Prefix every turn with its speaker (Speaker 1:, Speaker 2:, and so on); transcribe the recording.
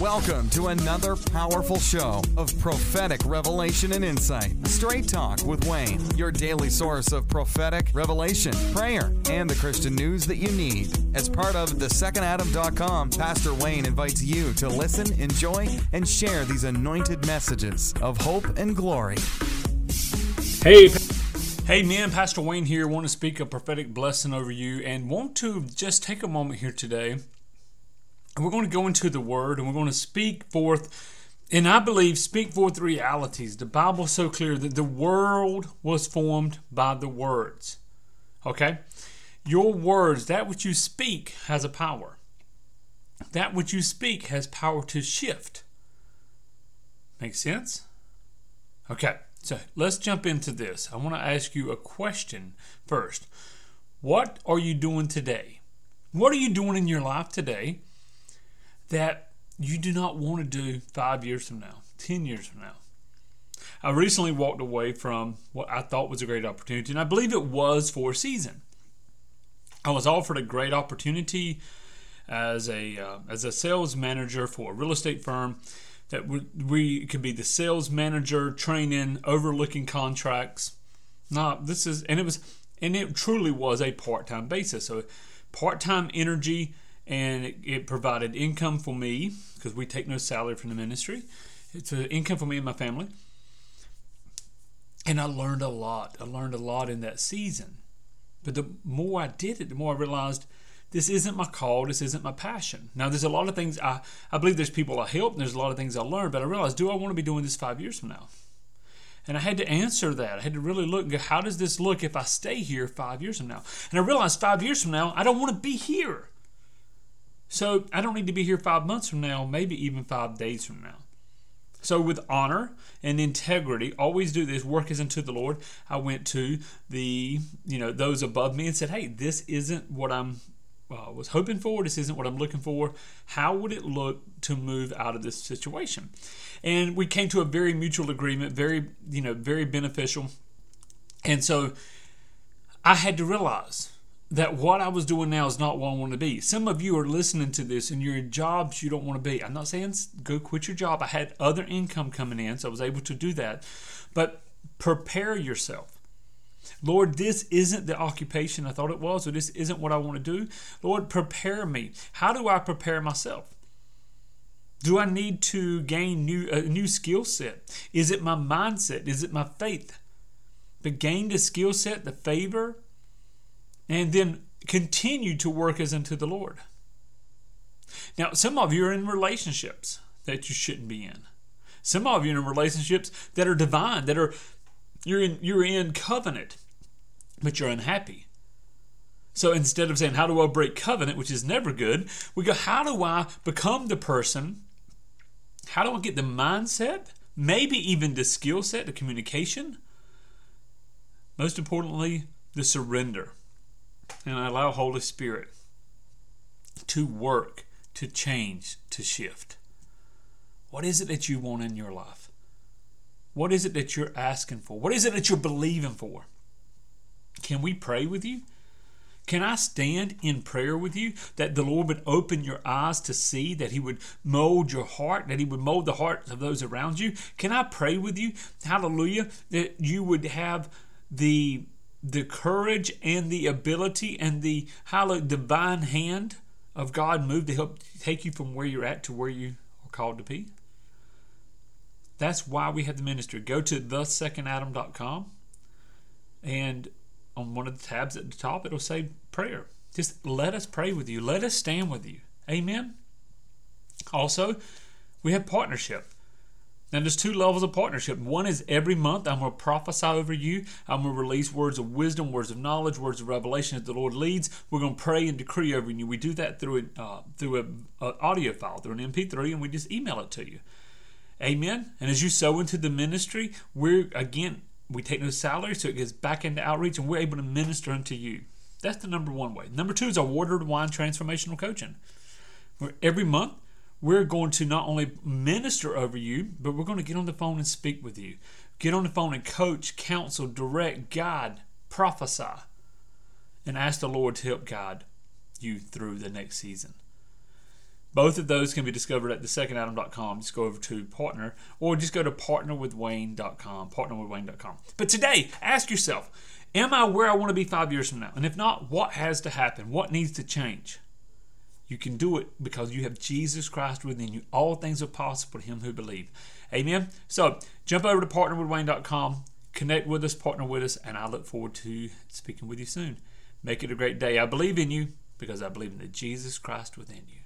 Speaker 1: Welcome to another powerful show of prophetic revelation and insight. Straight Talk with Wayne, your daily source of prophetic revelation, prayer, and the Christian news that you need. As part of the thesecondadam.com, Pastor Wayne invites you to listen, enjoy, and share these anointed messages of hope and glory.
Speaker 2: Hey, hey, man, Pastor Wayne here. Want to speak a prophetic blessing over you and want to just take a moment here today and we're going to go into the Word and we're going to speak forth, and I believe speak forth realities. The Bible's so clear that the world was formed by the words. Okay? Your words, that which you speak, has a power. That which you speak has power to shift. Make sense? Okay, so let's jump into this. I want to ask you a question first. What are you doing today? What are you doing in your life today that you do not want to do five years from now, 10 years from now. I recently walked away from what I thought was a great opportunity, and I believe it was for a season. I was offered a great opportunity as a uh, as a sales manager for a real estate firm that we, we could be the sales manager, training, overlooking contracts. Now this is and it was and it truly was a part time basis. So part time energy and it, it provided income for me because we take no salary from the ministry. It's an income for me and my family. And I learned a lot. I learned a lot in that season. But the more I did it, the more I realized this isn't my call. This isn't my passion. Now, there's a lot of things I, I believe there's people I help and there's a lot of things I learned, but I realized, do I want to be doing this five years from now? And I had to answer that. I had to really look, and go, how does this look if I stay here five years from now? And I realized five years from now, I don't want to be here. So I don't need to be here five months from now, maybe even five days from now. So with honor and integrity, always do this. Work is unto the Lord. I went to the you know those above me and said, "Hey, this isn't what I'm uh, was hoping for. This isn't what I'm looking for. How would it look to move out of this situation?" And we came to a very mutual agreement, very you know very beneficial. And so I had to realize that what I was doing now is not what I want to be. Some of you are listening to this and you're in jobs you don't want to be. I'm not saying go quit your job. I had other income coming in, so I was able to do that. But prepare yourself. Lord, this isn't the occupation I thought it was, or this isn't what I want to do. Lord, prepare me. How do I prepare myself? Do I need to gain new a new skill set? Is it my mindset? Is it my faith? But gain the skill set, the favor, and then continue to work as unto the Lord. Now, some of you are in relationships that you shouldn't be in. Some of you are in relationships that are divine, that are you're in you're in covenant, but you're unhappy. So instead of saying how do I break covenant, which is never good, we go how do I become the person? How do I get the mindset? Maybe even the skill set, the communication. Most importantly, the surrender and I allow Holy Spirit to work, to change, to shift. What is it that you want in your life? What is it that you're asking for? What is it that you're believing for? Can we pray with you? Can I stand in prayer with you that the Lord would open your eyes to see, that He would mold your heart, that He would mold the hearts of those around you? Can I pray with you, hallelujah, that you would have the the courage and the ability and the hallowed divine hand of God move to help take you from where you're at to where you are called to be. That's why we have the ministry. Go to thesecondadam.com and on one of the tabs at the top it'll say prayer. Just let us pray with you. Let us stand with you. Amen. Also, we have partnership. Now, there's two levels of partnership. One is every month I'm going to prophesy over you. I'm going to release words of wisdom, words of knowledge, words of revelation as the Lord leads. We're going to pray and decree over you. We do that through an uh, through a, a, audio file, through an MP3, and we just email it to you. Amen. And as you sow into the ministry, we're again we take no salary, so it gets back into outreach, and we're able to minister unto you. That's the number one way. Number two is our water wine transformational coaching. Where every month we're going to not only minister over you, but we're going to get on the phone and speak with you. Get on the phone and coach, counsel, direct, guide, prophesy, and ask the Lord to help guide you through the next season. Both of those can be discovered at thesecondadam.com. Just go over to partner or just go to partnerwithwayne.com, partnerwithwayne.com. But today, ask yourself, am I where I want to be 5 years from now? And if not, what has to happen? What needs to change? You can do it because you have Jesus Christ within you. All things are possible to him who believe. Amen. So, jump over to partnerwithwayne.com, connect with us, partner with us, and I look forward to speaking with you soon. Make it a great day. I believe in you because I believe in the Jesus Christ within you.